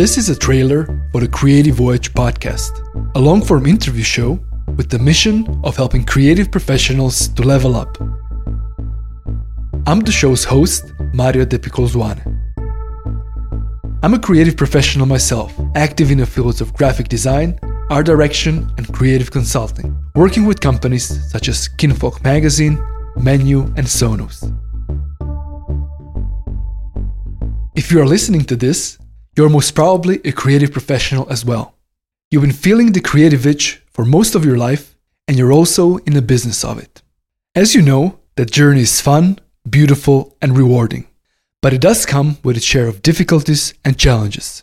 This is a trailer for the Creative Voyage podcast, a long form interview show with the mission of helping creative professionals to level up. I'm the show's host, Mario De Picolzuane. I'm a creative professional myself, active in the fields of graphic design, art direction, and creative consulting, working with companies such as Kinfolk Magazine, Menu, and Sonos. If you are listening to this, you're most probably a creative professional as well. You've been feeling the creative itch for most of your life, and you're also in the business of it. As you know, that journey is fun, beautiful, and rewarding, but it does come with its share of difficulties and challenges.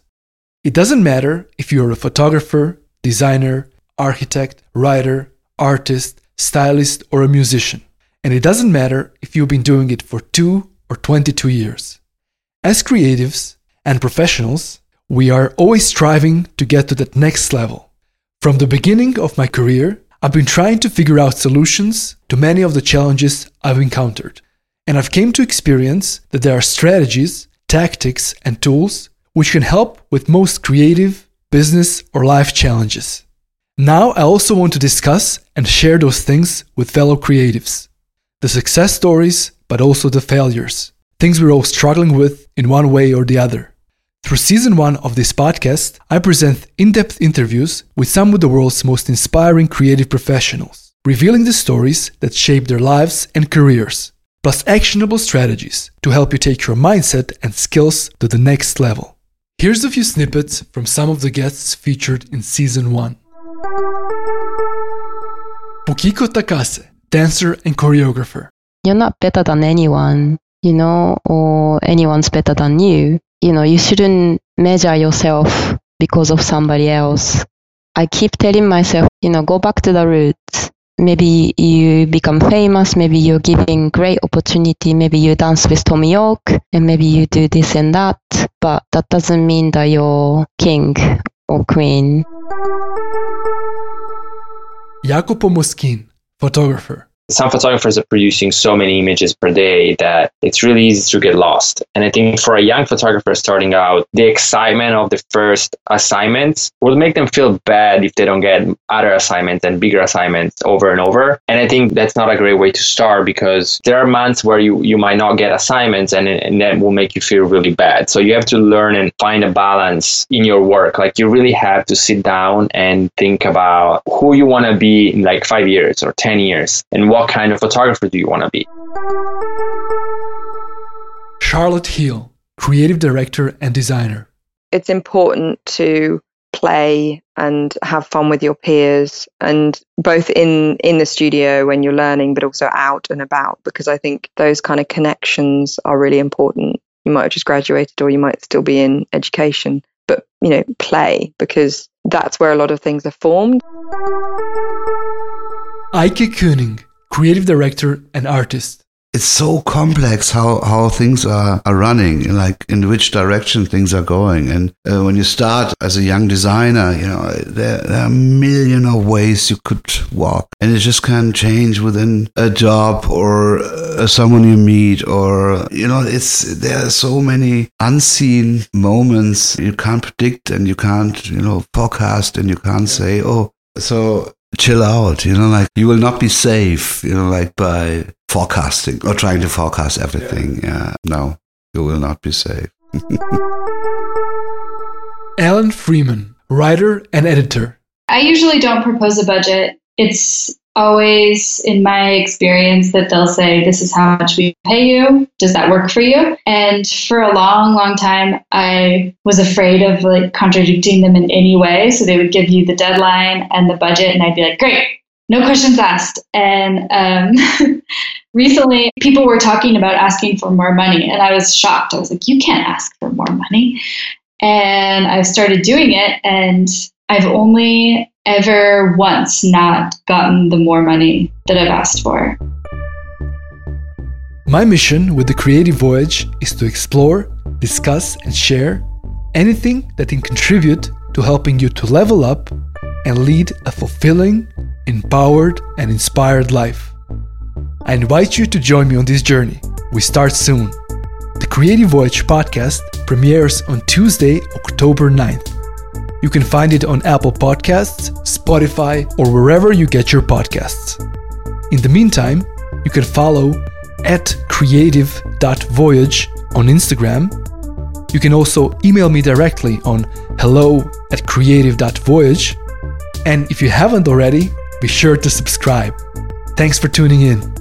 It doesn't matter if you're a photographer, designer, architect, writer, artist, stylist, or a musician. And it doesn't matter if you've been doing it for two or 22 years. As creatives and professionals, we are always striving to get to that next level. From the beginning of my career, I've been trying to figure out solutions to many of the challenges I've encountered. And I've came to experience that there are strategies, tactics, and tools which can help with most creative, business, or life challenges. Now I also want to discuss and share those things with fellow creatives. The success stories, but also the failures things we're all struggling with in one way or the other. Through season one of this podcast, I present in depth interviews with some of the world's most inspiring creative professionals, revealing the stories that shape their lives and careers, plus actionable strategies to help you take your mindset and skills to the next level. Here's a few snippets from some of the guests featured in season one. Yukiko Takase, dancer and choreographer. You're not better than anyone you know, or anyone's better than you. You know, you shouldn't measure yourself because of somebody else. I keep telling myself, you know, go back to the roots. Maybe you become famous, maybe you're giving great opportunity, maybe you dance with Tommy Yorke, and maybe you do this and that, but that doesn't mean that you're king or queen. Jacopo Moschin, photographer some photographers are producing so many images per day that it's really easy to get lost. And I think for a young photographer starting out, the excitement of the first assignments will make them feel bad if they don't get other assignments and bigger assignments over and over. And I think that's not a great way to start because there are months where you, you might not get assignments and, and that will make you feel really bad. So you have to learn and find a balance in your work. Like you really have to sit down and think about who you want to be in like five years or 10 years and what what kind of photographer do you want to be? Charlotte Hill, creative director and designer. It's important to play and have fun with your peers and both in in the studio when you're learning but also out and about because I think those kind of connections are really important. You might have just graduated or you might still be in education, but you know, play because that's where a lot of things are formed. Eike Koenig, creative director and artist. It's so complex how, how things are, are running, like in which direction things are going. And uh, when you start as a young designer, you know, there, there, are a million of ways you could walk. And it just can change within a job or uh, someone you meet or, you know, it's, there are so many unseen moments you can't predict and you can't, you know, forecast and you can't say, oh, so chill out, you know, like you will not be safe, you know, like by forecasting or trying to forecast everything. Yeah, no, you will not be safe. Alan Freeman, writer and editor. I usually don't propose a budget. It's always, in my experience, that they'll say, This is how much we pay you. Does that work for you? And for a long, long time, I was afraid of like contradicting them in any way. So they would give you the deadline and the budget, and I'd be like, Great, no questions asked. And um, recently, people were talking about asking for more money, and I was shocked. I was like, You can't ask for more money. And I started doing it, and I've only ever once not gotten the more money that I've asked for. My mission with the Creative Voyage is to explore, discuss, and share anything that can contribute to helping you to level up and lead a fulfilling, empowered, and inspired life. I invite you to join me on this journey. We start soon. The Creative Voyage podcast premieres on Tuesday, October 9th. You can find it on Apple Podcasts, Spotify, or wherever you get your podcasts. In the meantime, you can follow at creative.voyage on Instagram. You can also email me directly on hello at creative.voyage. And if you haven't already, be sure to subscribe. Thanks for tuning in.